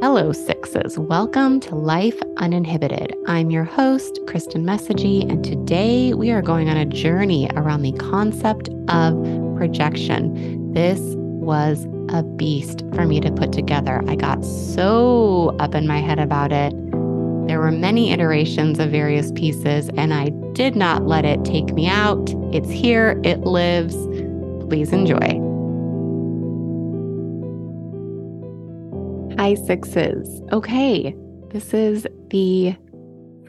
Hello, sixes. Welcome to Life Uninhibited. I'm your host, Kristen Messagey, and today we are going on a journey around the concept of projection. This was a beast for me to put together. I got so up in my head about it. There were many iterations of various pieces, and I did not let it take me out. It's here, it lives. Please enjoy. Hi, sixes. Okay, this is the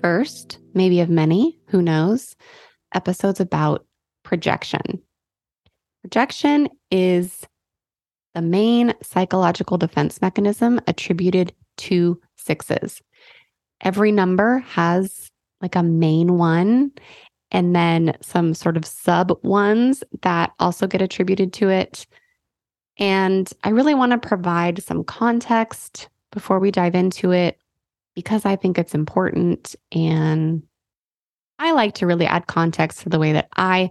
first, maybe of many, who knows, episodes about projection. Projection is the main psychological defense mechanism attributed to sixes. Every number has like a main one and then some sort of sub ones that also get attributed to it. And I really want to provide some context before we dive into it because I think it's important. And I like to really add context to the way that I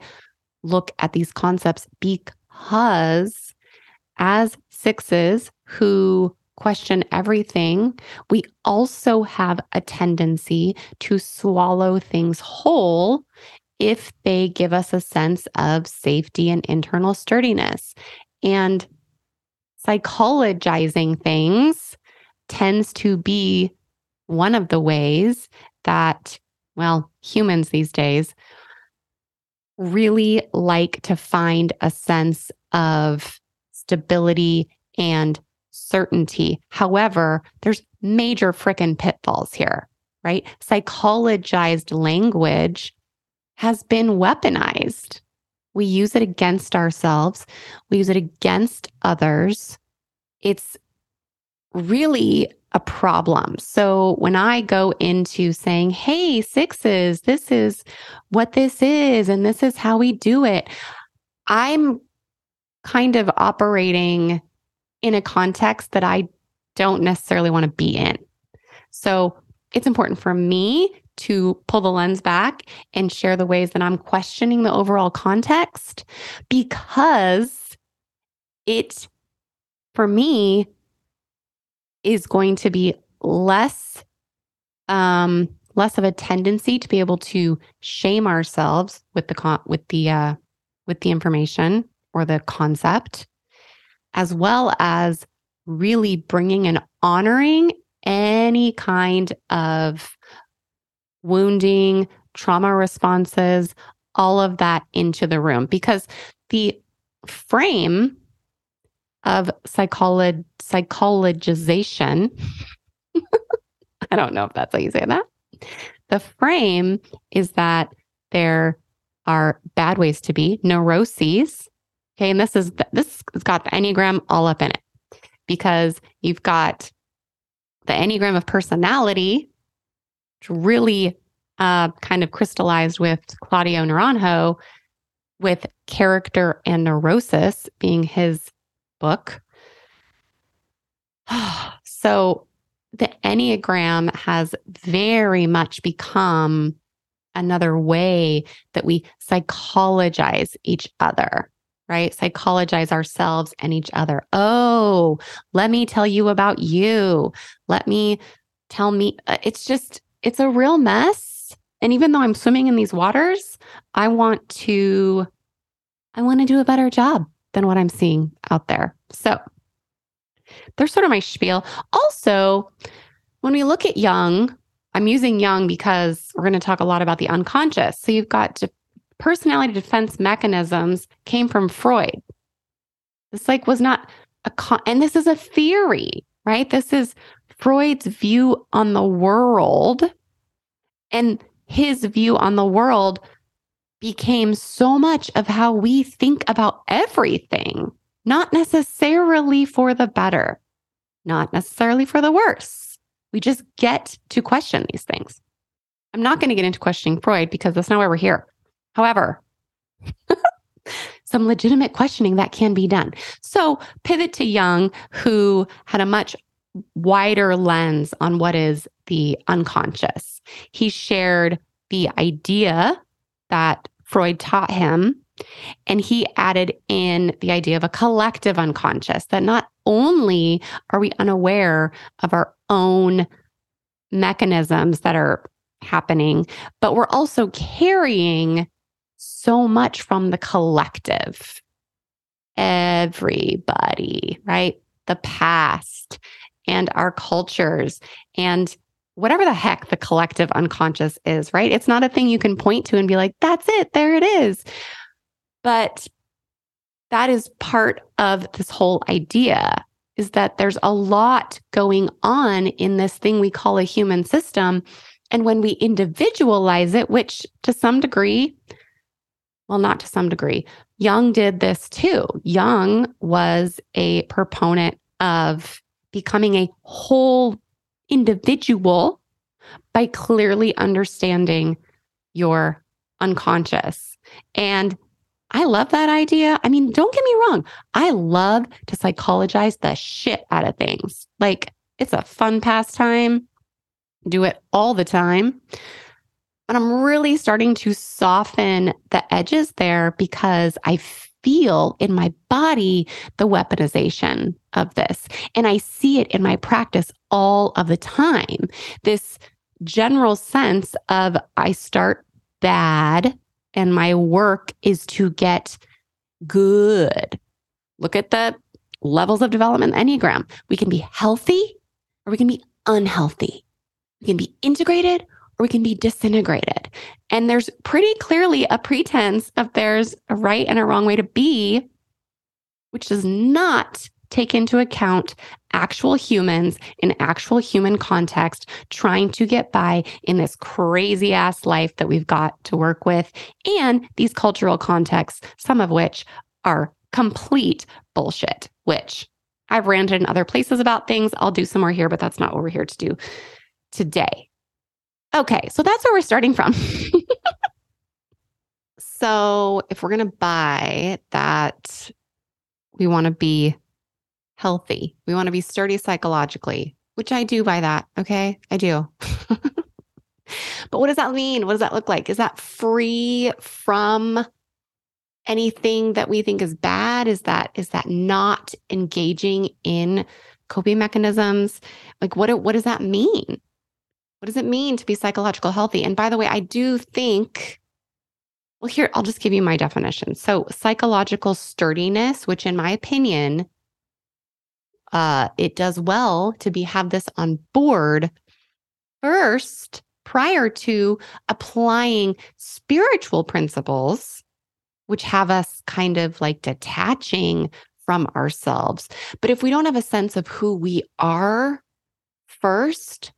look at these concepts because as sixes who question everything, we also have a tendency to swallow things whole if they give us a sense of safety and internal sturdiness. And psychologizing things tends to be one of the ways that, well, humans these days really like to find a sense of stability and certainty. However, there's major frickin' pitfalls here, right? Psychologized language has been weaponized. We use it against ourselves, we use it against others. It's really a problem. So when I go into saying, hey, sixes, this is what this is, and this is how we do it, I'm kind of operating in a context that I don't necessarily want to be in. So it's important for me to pull the lens back and share the ways that I'm questioning the overall context because it, for me, is going to be less um less of a tendency to be able to shame ourselves with the con- with the uh with the information or the concept as well as really bringing and honoring any kind of wounding, trauma responses, all of that into the room because the frame of psycholo- psychologization, I don't know if that's how you say that. The frame is that there are bad ways to be, neuroses. Okay. And this is, this has got the Enneagram all up in it because you've got the Enneagram of personality, really uh, kind of crystallized with Claudio Naranjo, with character and neurosis being his book. so the Enneagram has very much become another way that we psychologize each other, right? Psychologize ourselves and each other. Oh, let me tell you about you. Let me tell me. Uh, it's just, it's a real mess. And even though I'm swimming in these waters, I want to I want to do a better job than what I'm seeing out there. So there's sort of my spiel. Also, when we look at Jung, I'm using Jung because we're going to talk a lot about the unconscious. So you've got personality defense mechanisms came from Freud. This like was not a con- and this is a theory, right? This is Freud's view on the world and his view on the world became so much of how we think about everything, not necessarily for the better, not necessarily for the worse. We just get to question these things. I'm not going to get into questioning Freud because that's not why we're here. However, some legitimate questioning that can be done. So, pivot to Jung, who had a much wider lens on what is the unconscious. He shared the idea that Freud taught him And he added in the idea of a collective unconscious that not only are we unaware of our own mechanisms that are happening, but we're also carrying so much from the collective. Everybody, right? The past and our cultures and whatever the heck the collective unconscious is, right? It's not a thing you can point to and be like, that's it, there it is. But that is part of this whole idea is that there's a lot going on in this thing we call a human system. And when we individualize it, which to some degree, well, not to some degree, Jung did this too. Jung was a proponent of becoming a whole individual by clearly understanding your unconscious. And I love that idea. I mean, don't get me wrong. I love to psychologize the shit out of things. Like it's a fun pastime. Do it all the time. But I'm really starting to soften the edges there because I feel in my body the weaponization of this. And I see it in my practice all of the time. This general sense of I start bad and my work is to get good. Look at the levels of development Enneagram. We can be healthy or we can be unhealthy. We can be integrated or we can be disintegrated. And there's pretty clearly a pretense of there's a right and a wrong way to be, which does not take into account actual humans in actual human context trying to get by in this crazy ass life that we've got to work with and these cultural contexts, some of which are complete bullshit, which I've ranted in other places about things. I'll do some more here, but that's not what we're here to do today. Okay, so that's where we're starting from. so, if we're going to buy that we want to be healthy, we want to be sturdy psychologically, which I do buy that. Okay, I do. but what does that mean? What does that look like? Is that free from anything that we think is bad? Is that is that not engaging in coping mechanisms? Like what what does that mean? What does it mean to be psychological healthy? And by the way, I do think, well, here, I'll just give you my definition. So, psychological sturdiness, which in my opinion, uh, it does well to be have this on board first prior to applying spiritual principles, which have us kind of like detaching from ourselves. But if we don't have a sense of who we are first,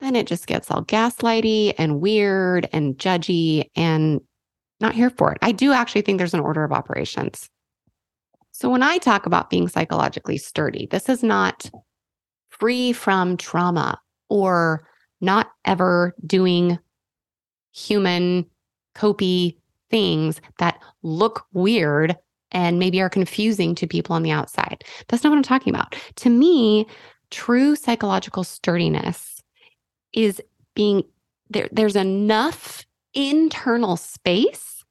then it just gets all gaslighty and weird and judgy and not here for it. I do actually think there's an order of operations. So when I talk about being psychologically sturdy, this is not free from trauma or not ever doing human copy things that look weird and maybe are confusing to people on the outside. That's not what I'm talking about. To me, true psychological sturdiness is being there there's enough internal space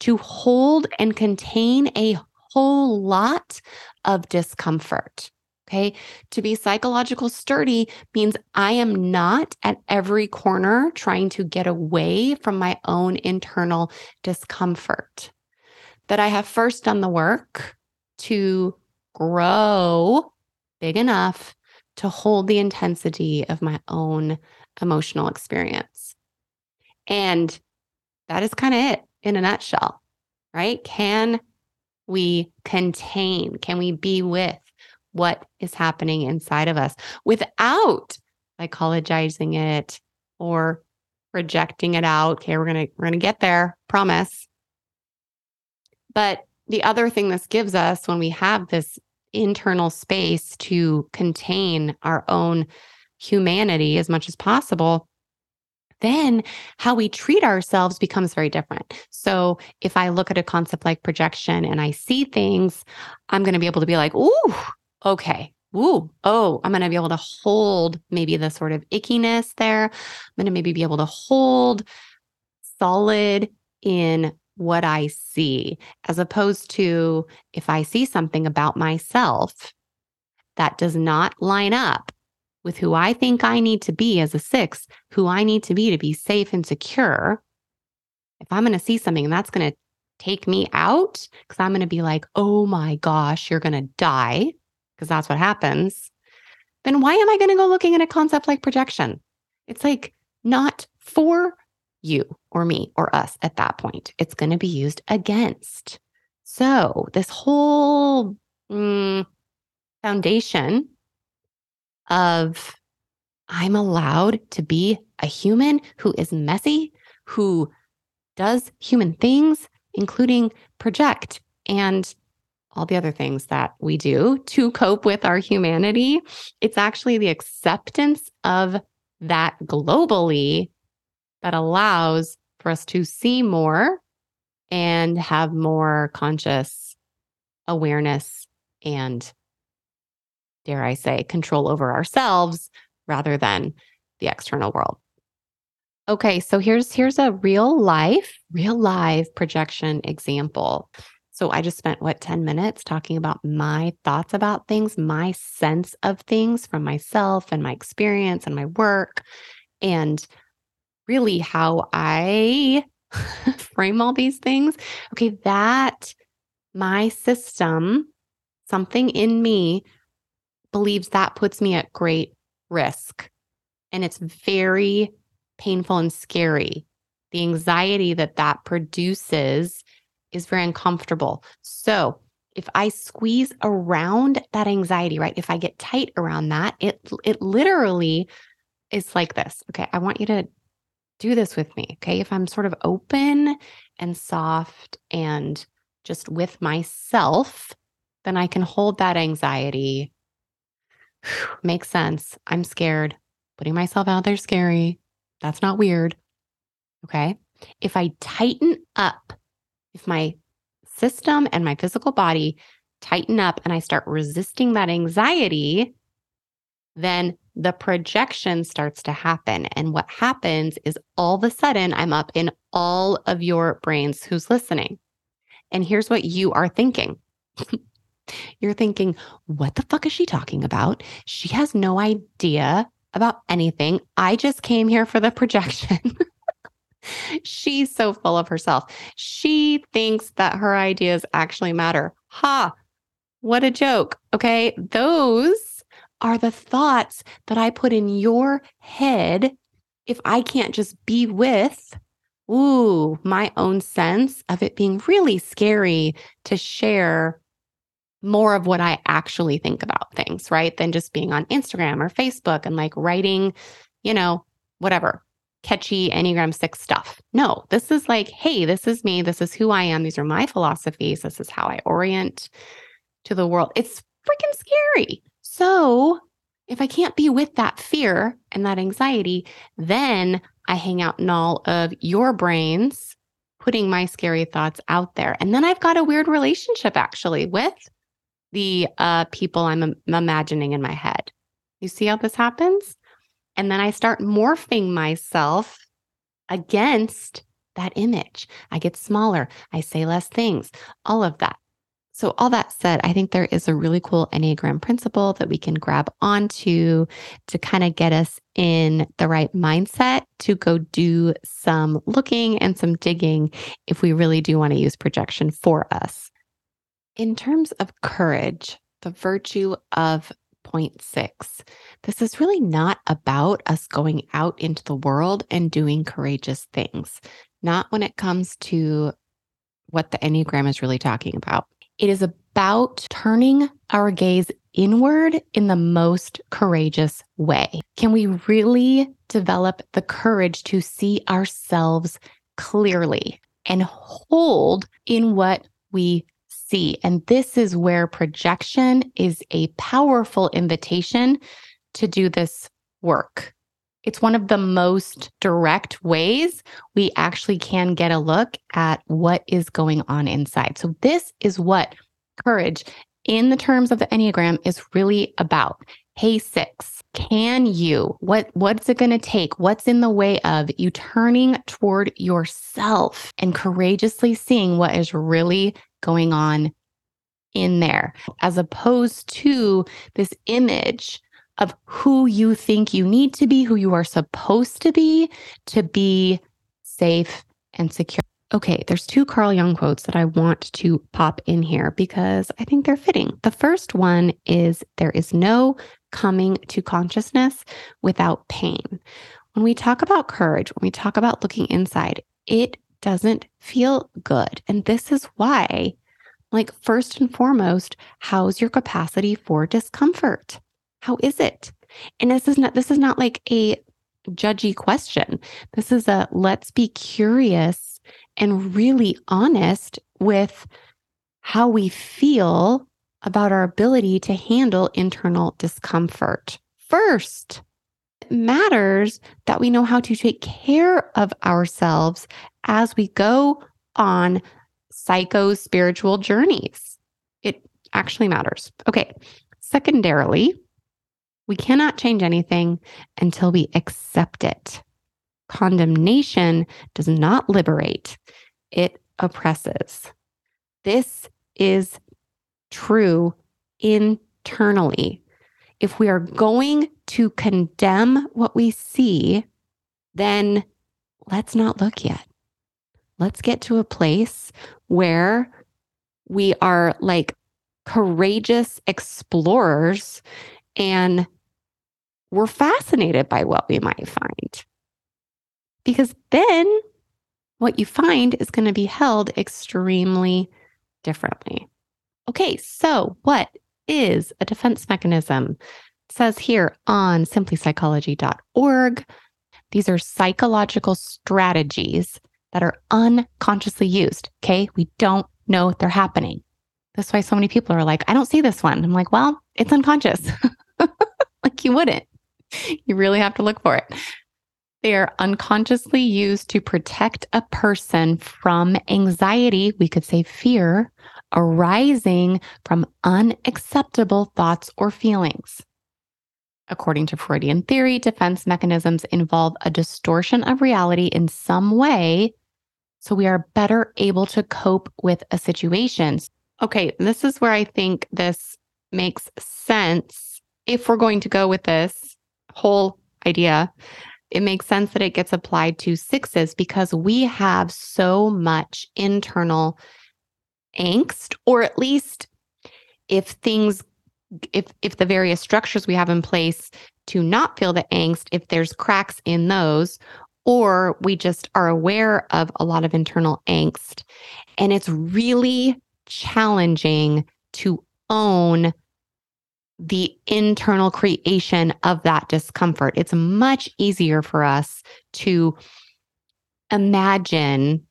to hold and contain a whole lot of discomfort. Okay. To be psychological sturdy means I am not at every corner trying to get away from my own internal discomfort. That I have first done the work to grow big enough to hold the intensity of my own emotional experience. And that is kind of it in a nutshell, right? Can we contain? Can we be with what is happening inside of us without psychologizing it or projecting it out? Okay, we're gonna we're gonna get there, promise. But the other thing this gives us when we have this internal space to contain our own humanity as much as possible, then how we treat ourselves becomes very different. So if I look at a concept like projection and I see things, I'm going to be able to be like, ooh, okay. Ooh, oh, I'm going to be able to hold maybe the sort of ickiness there. I'm going to maybe be able to hold solid in what I see, as opposed to if I see something about myself that does not line up with who I think I need to be as a six, who I need to be to be safe and secure. If I'm going to see something and that's going to take me out, because I'm going to be like, oh my gosh, you're going to die, because that's what happens, then why am I going to go looking at a concept like projection? It's like not for you or me or us at that point. It's going to be used against. So, this whole mm, foundation of I'm allowed to be a human who is messy, who does human things, including project and all the other things that we do to cope with our humanity. It's actually the acceptance of that globally that allows for us to see more and have more conscious awareness and, dare I say, control over ourselves rather than the external world. Okay, so here's here's a real life, real life projection example. So I just spent what 10 minutes talking about my thoughts about things, my sense of things from myself and my experience and my work and really how I frame all these things. Okay, that my system, something in me believes that puts me at great risk. And it's very painful and scary. The anxiety that that produces is very uncomfortable. So, if I squeeze around that anxiety, right? If I get tight around that, it it literally is like this. Okay, I want you to do this with me. Okay. If I'm sort of open and soft and just with myself, then I can hold that anxiety. Makes sense. I'm scared. Putting myself out there scary. That's not weird. Okay. If I tighten up, if my system and my physical body tighten up and I start resisting that anxiety, then the projection starts to happen. And what happens is all of a sudden, I'm up in all of your brains who's listening. And here's what you are thinking. You're thinking, what the fuck is she talking about? She has no idea about anything. I just came here for the projection. She's so full of herself. She thinks that her ideas actually matter. Ha! What a joke. Okay. Those are the thoughts that I put in your head if I can't just be with, ooh, my own sense of it being really scary to share more of what I actually think about things, right? Than just being on Instagram or Facebook and like writing, you know, whatever, catchy Enneagram 6 stuff. No, this is like, hey, this is me. This is who I am. These are my philosophies. This is how I orient to the world. It's freaking scary. So, if I can't be with that fear and that anxiety, then I hang out in all of your brains, putting my scary thoughts out there. And then I've got a weird relationship actually with the uh, people I'm imagining in my head. You see how this happens? And then I start morphing myself against that image. I get smaller. I say less things, all of that. So, all that said, I think there is a really cool Enneagram principle that we can grab onto to kind of get us in the right mindset to go do some looking and some digging if we really do want to use projection for us. In terms of courage, the virtue of point six, this is really not about us going out into the world and doing courageous things, not when it comes to what the Enneagram is really talking about. It is about turning our gaze inward in the most courageous way. Can we really develop the courage to see ourselves clearly and hold in what we see? And this is where projection is a powerful invitation to do this work. It's one of the most direct ways we actually can get a look at what is going on inside. So, this is what courage in the terms of the Enneagram is really about. hey six can you what what's it going to take what's in the way of you turning toward yourself and courageously seeing what is really going on in there as opposed to this image of who you think you need to be who you are supposed to be to be safe and secure Okay, there's two Carl Jung quotes that I want to pop in here because I think they're fitting. The first one is There is no coming to consciousness without pain. When we talk about courage, when we talk about looking inside, it doesn't feel good. And this is why, like, first and foremost, how's your capacity for discomfort? How is it? And this is not, this is not like a judgy question. This is a let's be curious and really honest with how we feel about our ability to handle internal discomfort. First, matters that we know how to take care of ourselves as we go on psycho spiritual journeys. It actually matters. Okay. Secondarily, we cannot change anything until we accept it. Condemnation does not liberate, it oppresses. This is true internally. If we are going to condemn what we see, then let's not look yet. Let's get to a place where we are like courageous explorers and we're fascinated by what we might find because then what you find is going to be held extremely differently. Okay, so what is a defense mechanism? Says here on simplypsychology.org, these are psychological strategies that are unconsciously used. Okay, we don't know they're happening. That's why so many people are like, I don't see this one. I'm like, well, it's unconscious. like you wouldn't. You really have to look for it. They are unconsciously used to protect a person from anxiety, we could say fear, arising from unacceptable thoughts or feelings. According to Freudian theory, defense mechanisms involve a distortion of reality in some way, so we are better able to cope with a situation. Okay, this is where I think this makes sense if we're going to go with this whole idea it makes sense that it gets applied to sixes because we have so much internal angst, or at least if things, if if the various structures we have in place to not feel the angst, if there's cracks in those, or we just are aware of a lot of internal angst, and it's really challenging to own the internal creation of that discomfort. It's much easier for us to imagine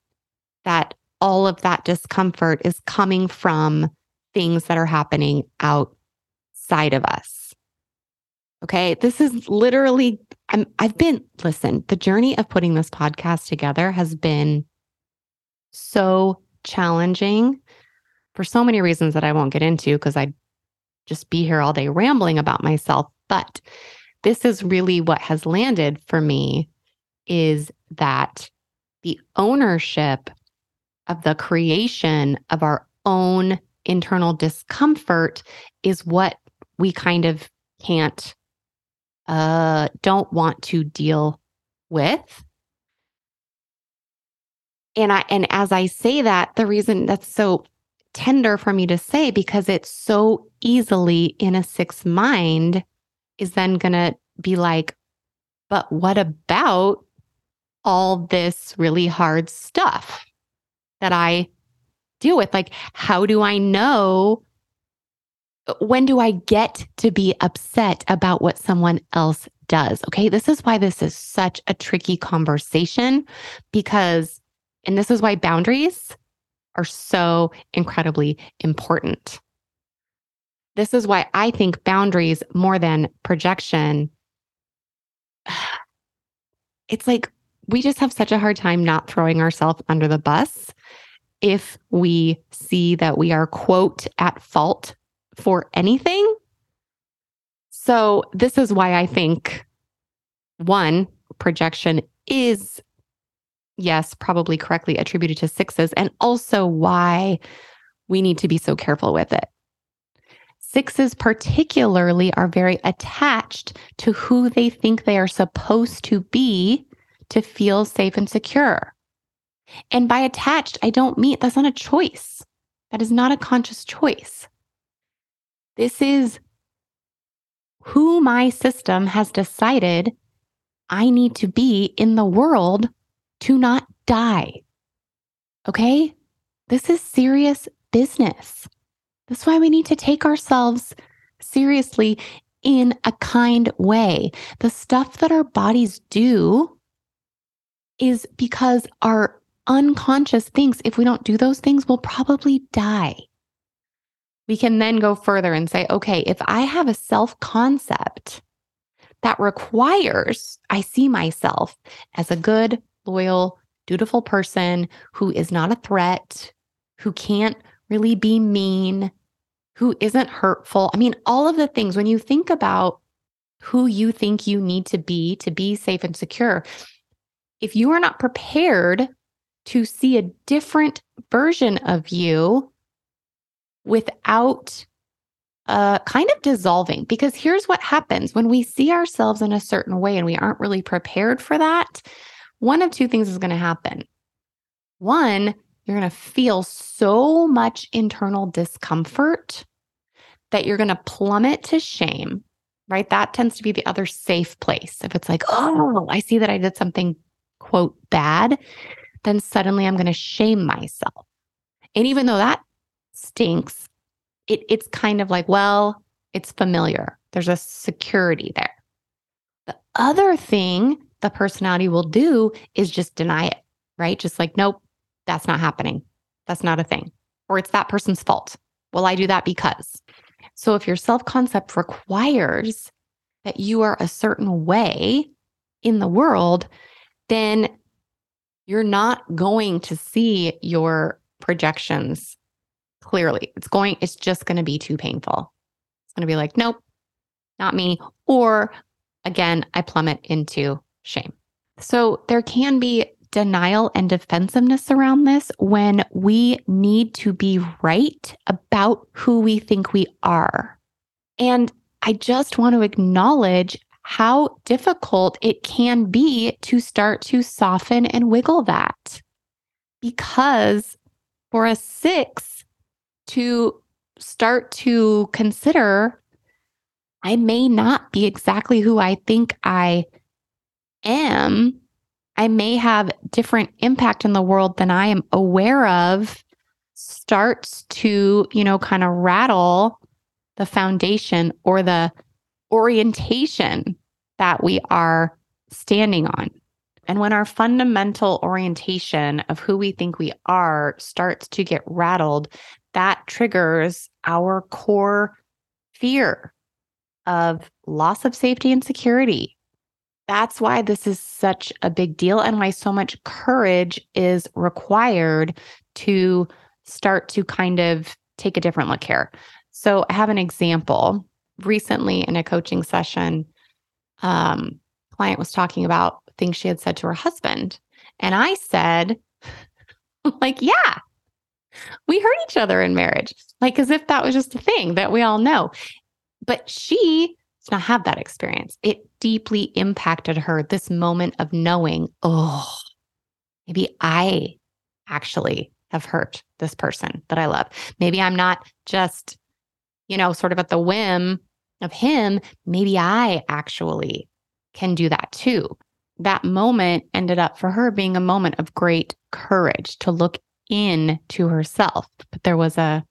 that all of that discomfort is coming from things that are happening outside of us. Okay. This is literally, I'm, I've been, listen, the journey of putting this podcast together has been so challenging for so many reasons that I won't get into because I'd just be here all day rambling about myself. But this is really what has landed for me is that the ownership of the creation of our own internal discomfort is what we kind of can't uh don't want to deal with and i and as i say that the reason that's so tender for me to say because it's so easily in a six mind is then going to be like, but what about all this really hard stuff that I deal with? Like, how do I know? When do I get to be upset about what someone else does? Okay. This is why this is such a tricky conversation because, and this is why boundaries are so incredibly important. This is why I think boundaries more than projection. It's like we just have such a hard time not throwing ourselves under the bus if we see that we are, quote, at fault for anything. So this is why I think one, projection is, yes, probably correctly attributed to sixes, and also why we need to be so careful with it. Sixes, particularly, are very attached to who they think they are supposed to be to feel safe and secure. And by attached, I don't mean that's not a choice. That is not a conscious choice. This is who my system has decided I need to be in the world to not die. Okay? This is serious business. That's why we need to take ourselves seriously in a kind way. The stuff that our bodies do is because our unconscious thinks if we don't do those things, we'll probably die. We can then go further and say, okay, if I have a self concept that requires I see myself as a good, loyal, dutiful person who is not a threat, who can't really be mean, who isn't hurtful. I mean, all of the things, when you think about who you think you need to be to be safe and secure, if you are not prepared to see a different version of you without uh, kind of dissolving. Because here's what happens when we see ourselves in a certain way and we aren't really prepared for that. One of two things is going to happen. One, you're going to feel so much internal discomfort that you're going to plummet to shame, right? That tends to be the other safe place. If it's like, oh, I see that I did something, quote, bad, then suddenly I'm going to shame myself. And even though that stinks, it, it's kind of like, well, it's familiar. There's a security there. The other thing the personality will do is just deny it, right? Just like, nope, that's not happening. That's not a thing. Or it's that person's fault. Well, I do that because. So if your self concept requires that you are a certain way in the world, then you're not going to see your projections clearly. It's going, it's just going to be too painful. It's going to be like, nope, not me. Or again, I plummet into shame. So there can be denial and defensiveness around this when we need to be right about who we think we are. And I just want to acknowledge how difficult it can be to start to soften and wiggle that. Because for a six to start to consider, I may not be exactly who I think I am. I may have different impact in the world than I am aware of starts to, you know, kind of rattle the foundation or the orientation that we are standing on. And when our fundamental orientation of who we think we are starts to get rattled, that triggers our core fear of loss of safety and security. That's why this is such a big deal and why so much courage is required to start to kind of take a different look here. So, I have an example recently in a coaching session, um, client was talking about things she had said to her husband. And I said, like, yeah, we hurt each other in marriage, like as if that was just a thing that we all know. But she does not have that experience. It deeply impacted her, this moment of knowing, oh, maybe I actually have hurt this person that I love. Maybe I'm not just, you know, sort of at the whim of him, maybe I actually can do that too. That moment ended up for her being a moment of great courage to look in to herself. But there was a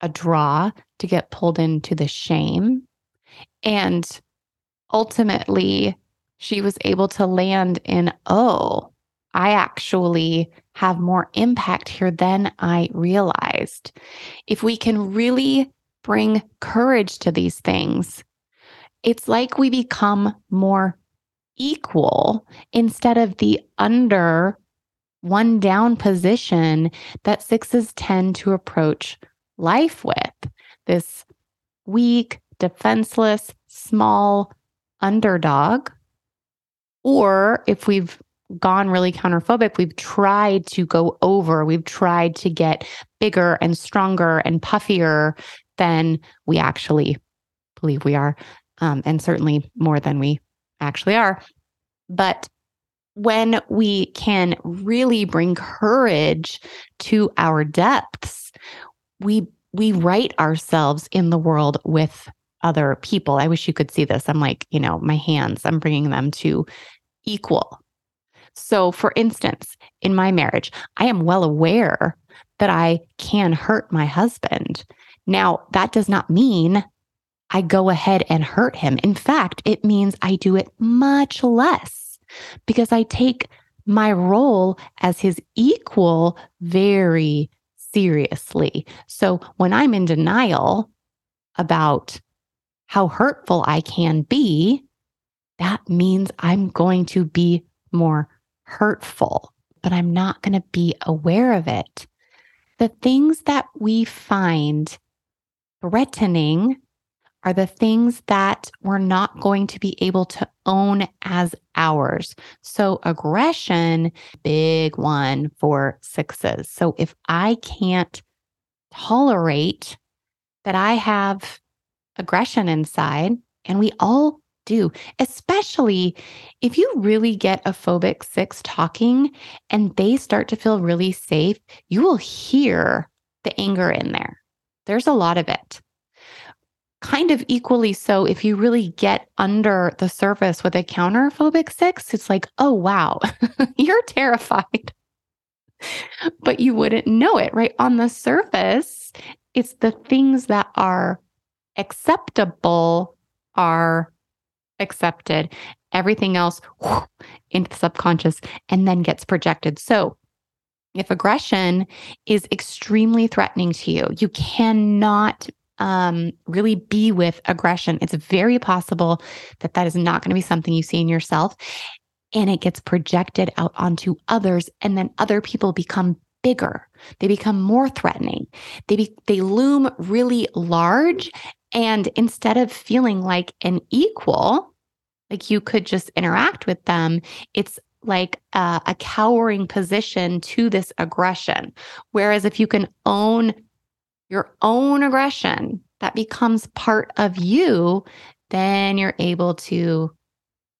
a draw to get pulled into the shame. And ultimately, she was able to land in, oh, I actually have more impact here than I realized. If we can really bring courage to these things, it's like we become more equal instead of the under one down position that sixes tend to approach life with. This weak, defenseless, small underdog, or if we've gone really counterphobic, we've tried to go over, we've tried to get bigger and stronger and puffier than we actually believe we are, um, and certainly more than we actually are. But when we can really bring courage to our depths, we we right ourselves in the world with other people. I wish you could see this. I'm like, you know, my hands, I'm bringing them to equal. So, for instance, in my marriage, I am well aware that I can hurt my husband. Now, that does not mean I go ahead and hurt him. In fact, it means I do it much less because I take my role as his equal very seriously. So when I'm in denial about how hurtful I can be, that means I'm going to be more hurtful, but I'm not going to be aware of it. The things that we find threatening are the things that we're not going to be able to own as ours. So, aggression, big one for sixes. So, if I can't tolerate that I have aggression inside, and we all do, especially if you really get a phobic six talking and they start to feel really safe, you will hear the anger in there. There's a lot of it kind of equally so if you really get under the surface with a counterphobic six, it's like, oh, wow, you're terrified. but you wouldn't know it, right? On the surface, it's the things that are acceptable are accepted. Everything else into the subconscious and then gets projected. So, if aggression is extremely threatening to you, you cannot um, really be with aggression, it's very possible that that is not going to be something you see in yourself. And it gets projected out onto others. And then other people become bigger. They become more threatening. They, be, they loom really large. And instead of feeling like an equal, like you could just interact with them, it's like a, a cowering position to this aggression. Whereas if you can own your own aggression that becomes part of you, then you're able to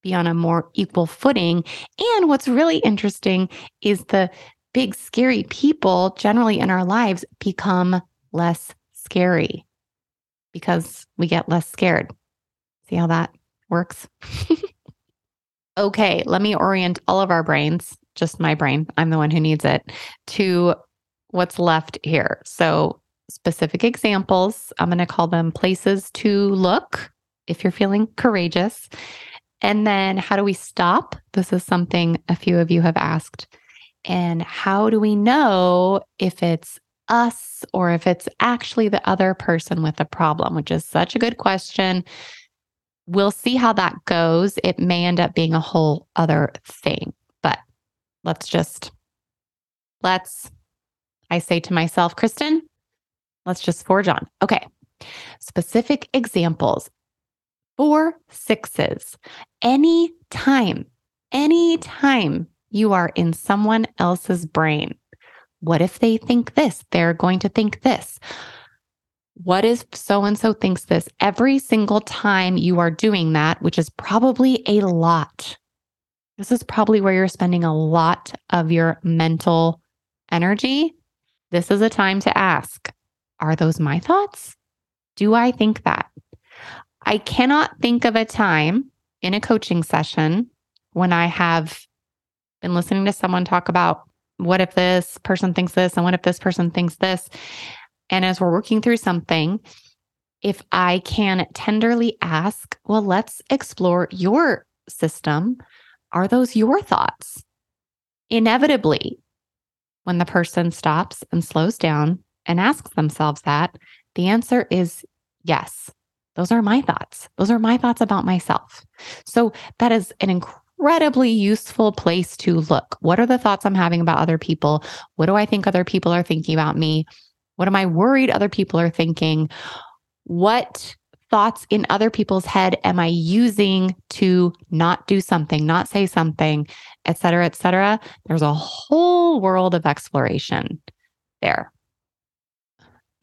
be on a more equal footing. And what's really interesting is the big, scary people generally in our lives become less scary because we get less scared. See how that works? okay, let me orient all of our brains, just my brain, I'm the one who needs it, to what's left here. So specific examples. I'm going to call them places to look if you're feeling courageous. And then how do we stop? This is something a few of you have asked. And how do we know if it's us or if it's actually the other person with a problem, which is such a good question. We'll see how that goes. It may end up being a whole other thing, but let's just, let's, I say to myself, Kristen, Let's just forge on. Okay. Specific examples for sixes. Any time, any time you are in someone else's brain, what if they think this? They're going to think this. What if so and so thinks this? Every single time you are doing that, which is probably a lot, this is probably where you're spending a lot of your mental energy. This is a time to ask are those my thoughts? Do I think that? I cannot think of a time in a coaching session when I have been listening to someone talk about what if this person thinks this and what if this person thinks this. And as we're working through something, if I can tenderly ask, well, let's explore your system. Are those your thoughts? Inevitably, when the person stops and slows down and asks themselves that, the answer is yes. Those are my thoughts. Those are my thoughts about myself. So that is an incredibly useful place to look. What are the thoughts I'm having about other people? What do I think other people are thinking about me? What am I worried other people are thinking? What thoughts in other people's head am I using to not do something, not say something, et cetera, et cetera? There's a whole world of exploration there.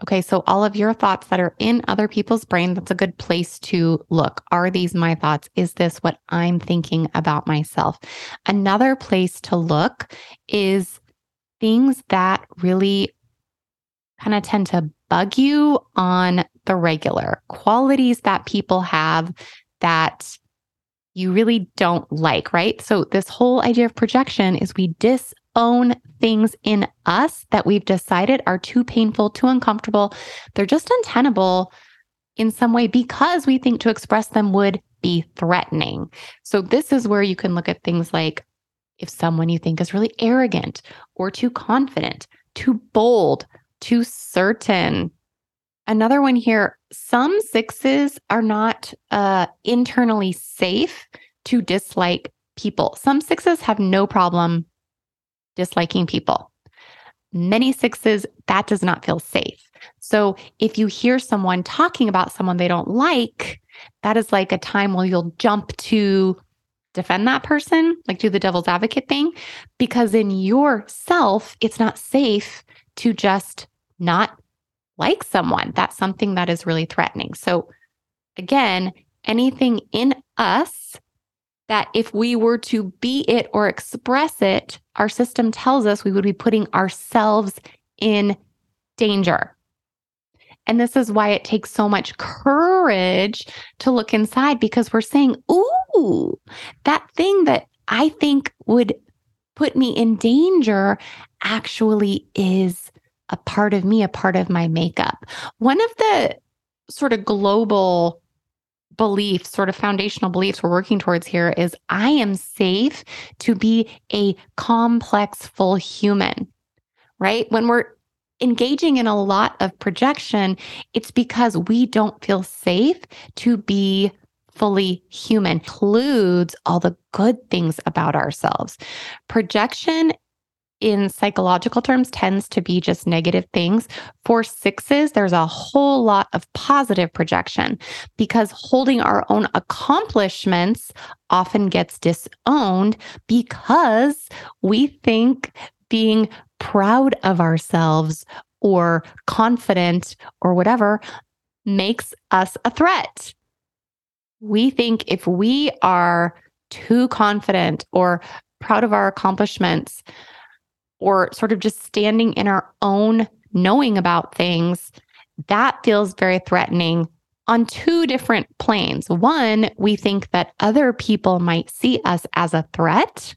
Okay, so all of your thoughts that are in other people's brain, that's a good place to look. Are these my thoughts? Is this what I'm thinking about myself? Another place to look is things that really kind of tend to bug you on the regular, qualities that people have that you really don't like, right? So, this whole idea of projection is we disown things in us that we've decided are too painful, too uncomfortable. They're just untenable in some way because we think to express them would be threatening. So, this is where you can look at things like if someone you think is really arrogant or too confident, too bold, too certain. Another one here some sixes are not uh, internally safe to dislike people. Some sixes have no problem disliking people. Many sixes, that does not feel safe. So if you hear someone talking about someone they don't like, that is like a time where you'll jump to defend that person, like do the devil's advocate thing, because in yourself, it's not safe to just not like someone. That's something that is really threatening. So, again, anything in us that if we were to be it or express it, our system tells us we would be putting ourselves in danger. And this is why it takes so much courage to look inside because we're saying, Ooh, that thing that I think would put me in danger actually is a part of me, a part of my makeup. One of the sort of global beliefs, sort of foundational beliefs we're working towards here is I am safe to be a complex, full human, right? When we're engaging in a lot of projection, it's because we don't feel safe to be fully human includes all the good things about ourselves. Projection in psychological terms tends to be just negative things. For sixes, there's a whole lot of positive projection because holding our own accomplishments often gets disowned because we think being proud of ourselves or confident or whatever makes us a threat. We think if we are too confident or proud of our accomplishments, or sort of just standing in our own knowing about things, that feels very threatening on two different planes. One, we think that other people might see us as a threat,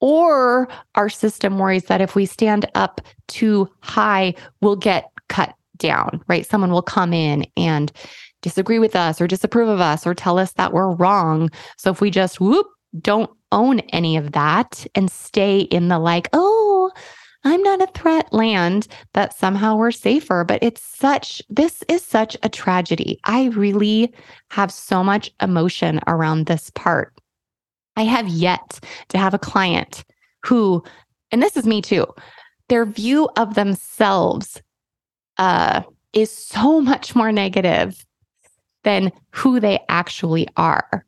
or our system worries that if we stand up too high, we'll get cut down, right? Someone will come in and disagree with us or disapprove of us or tell us that we're wrong. So if we just whoop, don't own any of that and stay in the like, oh, I'm not a threat land that somehow we're safer. But it's such, this is such a tragedy. I really have so much emotion around this part. I have yet to have a client who, and this is me too, their view of themselves uh, is so much more negative than who they actually are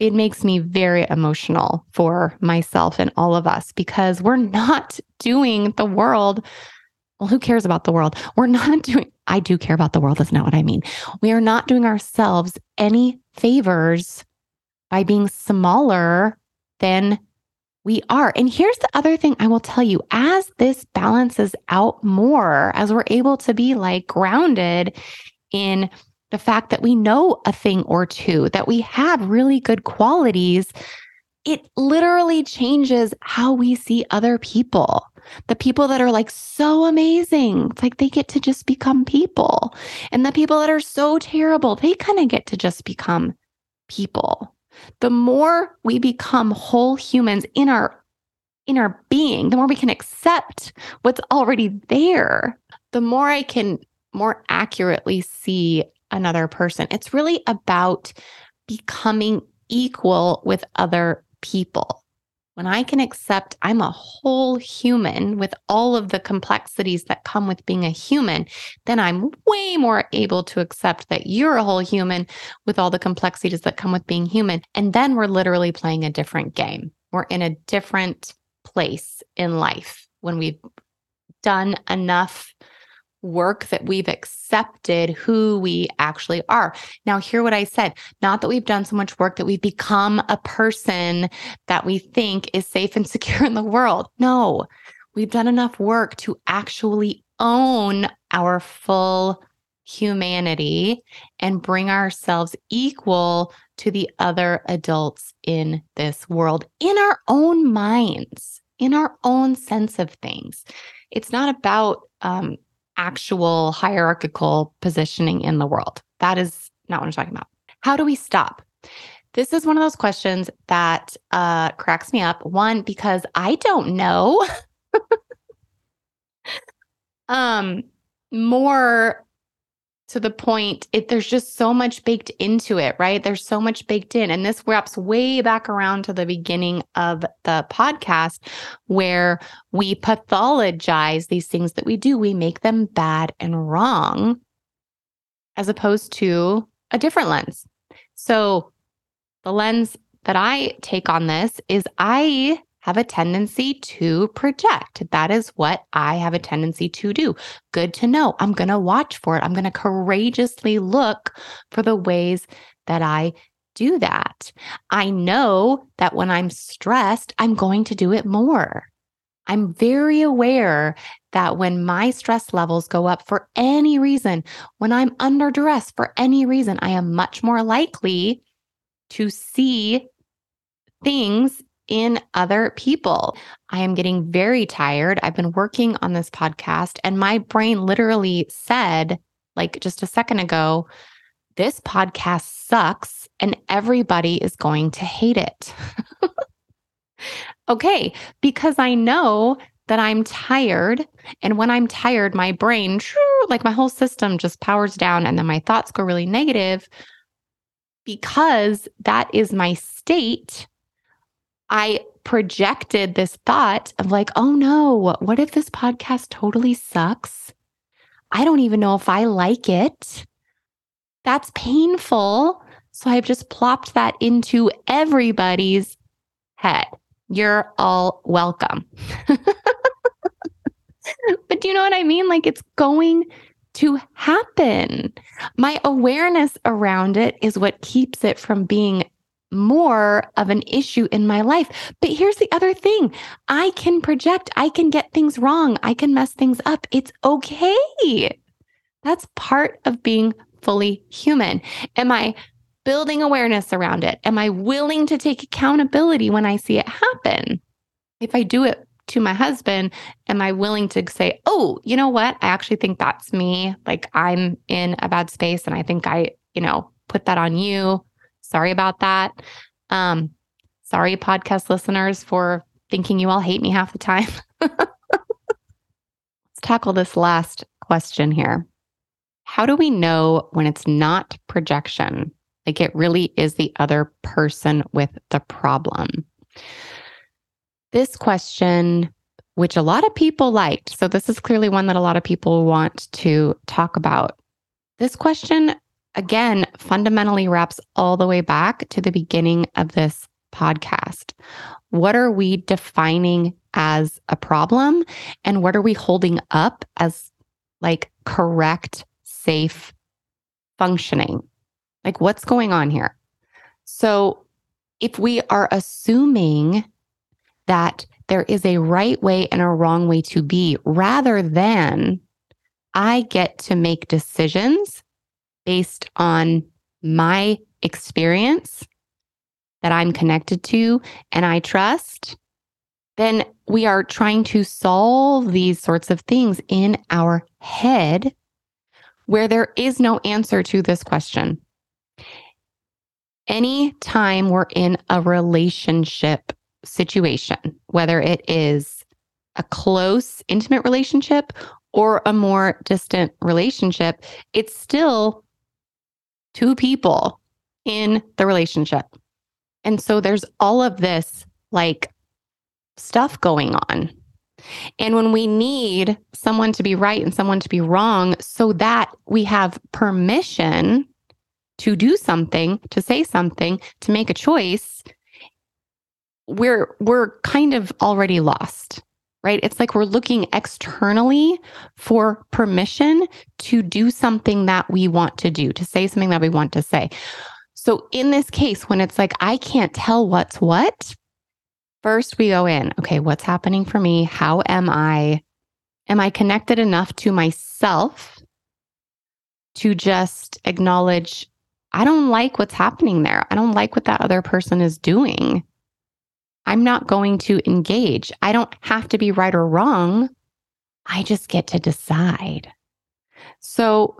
it makes me very emotional for myself and all of us because we're not doing the world. Well, who cares about the world? We're not doing, I do care about the world. That's not what I mean. We are not doing ourselves any favors by being smaller than we are. And here's the other thing I will tell you as this balances out more, as we're able to be like grounded in the fact that we know a thing or two, that we have really good qualities, it literally changes how we see other people. The people that are like so amazing, it's like they get to just become people. And the people that are so terrible, they kind of get to just become people. The more we become whole humans in our in our being, the more we can accept what's already there, the more I can more accurately see another person. It's really about becoming equal with other people. when I can accept I'm a whole human with all of the complexities that come with being a human, then I'm way more able to accept that you're a whole human with all the complexities that come with being human. And then we're literally playing a different game. We're in a different place in life when we've done enough work that we've accepted who we actually are. Now, hear what I said. Not that we've done so much work that we've become a person that we think is safe and secure in the world. No, we've done enough work to actually own our full humanity and bring ourselves equal to the other adults in this world in our own minds, in our own sense of things. It's not about um, actual hierarchical positioning in the world. That is not what I'm talking about. How do we stop? This is one of those questions that uh, cracks me up. One, because I don't know. um, more to the point it there's just so much baked into it right? There's so much baked in. And this wraps way back around to the beginning of the podcast where we pathologize these things that we do. We make them bad and wrong as opposed to a different lens. So the lens that i take on this is i have a tendency to project. That is what I have a tendency to do. Good to know. I'm going to watch for it. I'm going to courageously look for the ways that I do that. I know that when I'm stressed, I'm going to do it more. I'm very aware that when my stress levels go up for any reason, when I'm under duress for any reason, I am much more likely to see things in other people. I am getting very tired. I've been working on this podcast, and my brain literally said, like just a second ago, this podcast sucks and everybody is going to hate it. okay, because I know that I'm tired. And when I'm tired, my brain, like my whole system just powers down, and then my thoughts go really negative because that is my state I projected this thought of like, oh no, what if this podcast totally sucks? I don't even know if I like it. That's painful. So I've just plopped that into everybody's head. You're all welcome. but do you know what I mean? Like it's going to happen. My awareness around it is what keeps it from being more of an issue in my life. But here's the other thing I can project, I can get things wrong, I can mess things up. It's okay. That's part of being fully human. Am I building awareness around it? Am I willing to take accountability when I see it happen? If I do it to my husband, am I willing to say, oh, you know what? I actually think that's me. Like I'm in a bad space and I think I, you know, put that on you. Sorry about that. Um, sorry, podcast listeners, for thinking you all hate me half the time. Let's tackle this last question here. How do we know when it's not projection? Like it really is the other person with the problem. This question, which a lot of people liked, so this is clearly one that a lot of people want to talk about. This question again, fundamentally wraps all the way back to the beginning of this podcast. What are we defining as a problem? And what are we holding up as like correct, safe functioning? Like, what's going on here? So, if we are assuming that there is a right way and a wrong way to be, rather than I get to make decisions based on my experience that I'm connected to and I trust, then we are trying to solve these sorts of things in our head where there is no answer to this question. Anytime we're in a relationship situation, whether it is a close, intimate relationship or a more distant relationship, it's still two people in the relationship. And so there's all of this like stuff going on. And when we need someone to be right and someone to be wrong so that we have permission to do something, to say something, to make a choice, we're we're kind of already lost. Right? It's like we're looking externally for permission to do something that we want to do, to say something that we want to say. So in this case when it's like I can't tell what's what, First, we go in, okay, what's happening for me? How am I? Am I connected enough to myself to just acknowledge, I don't like what's happening there. I don't like what that other person is doing. I'm not going to engage. I don't have to be right or wrong. I just get to decide. So,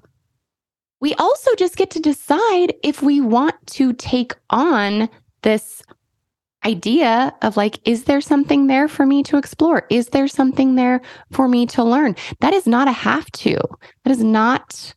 we also just get to decide if we want to take on this idea of like, is there something there for me to explore? Is there something there for me to learn? That is not a have to. That is not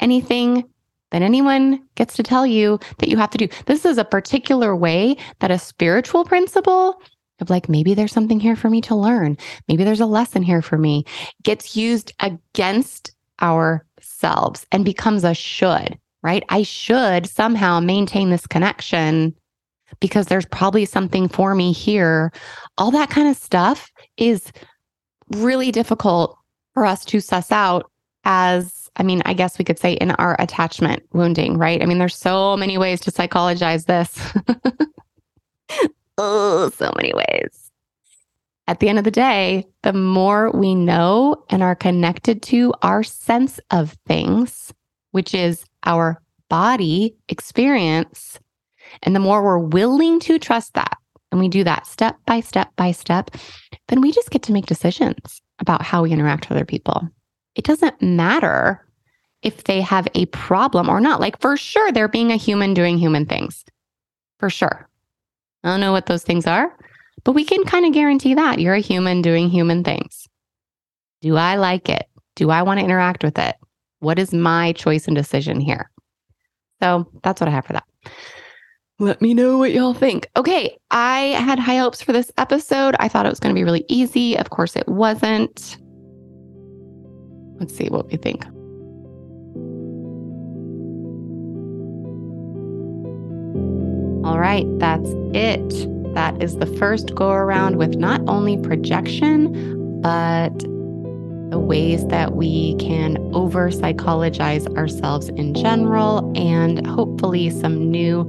anything that anyone gets to tell you that you have to do. This is a particular way that a spiritual principle of like, maybe there's something here for me to learn. Maybe there's a lesson here for me gets used against ourselves and becomes a should, right? I should somehow maintain this connection because there's probably something for me here. All that kind of stuff is really difficult for us to suss out as I mean, I guess we could say in our attachment wounding, right? I mean, there's so many ways to psychologize this. oh, so many ways. At the end of the day, the more we know and are connected to our sense of things, which is our body experience, and the more we're willing to trust that, and we do that step by step by step, then we just get to make decisions about how we interact with other people. It doesn't matter if they have a problem or not. Like, for sure, they're being a human doing human things. For sure. I don't know what those things are, but we can kind of guarantee that you're a human doing human things. Do I like it? Do I want to interact with it? What is my choice and decision here? So that's what I have for that. Let me know what y'all think. Okay, I had high hopes for this episode. I thought it was going to be really easy. Of course, it wasn't. Let's see what we think. All right, that's it. That is the first go around with not only projection, but the ways that we can over psychologize ourselves in general, and hopefully some new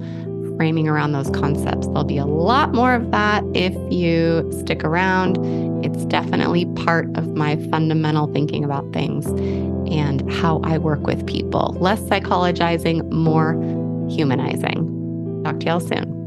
framing around those concepts. There'll be a lot more of that if you stick around. It's definitely part of my fundamental thinking about things and how I work with people. Less psychologizing, more humanizing. Talk to y'all soon.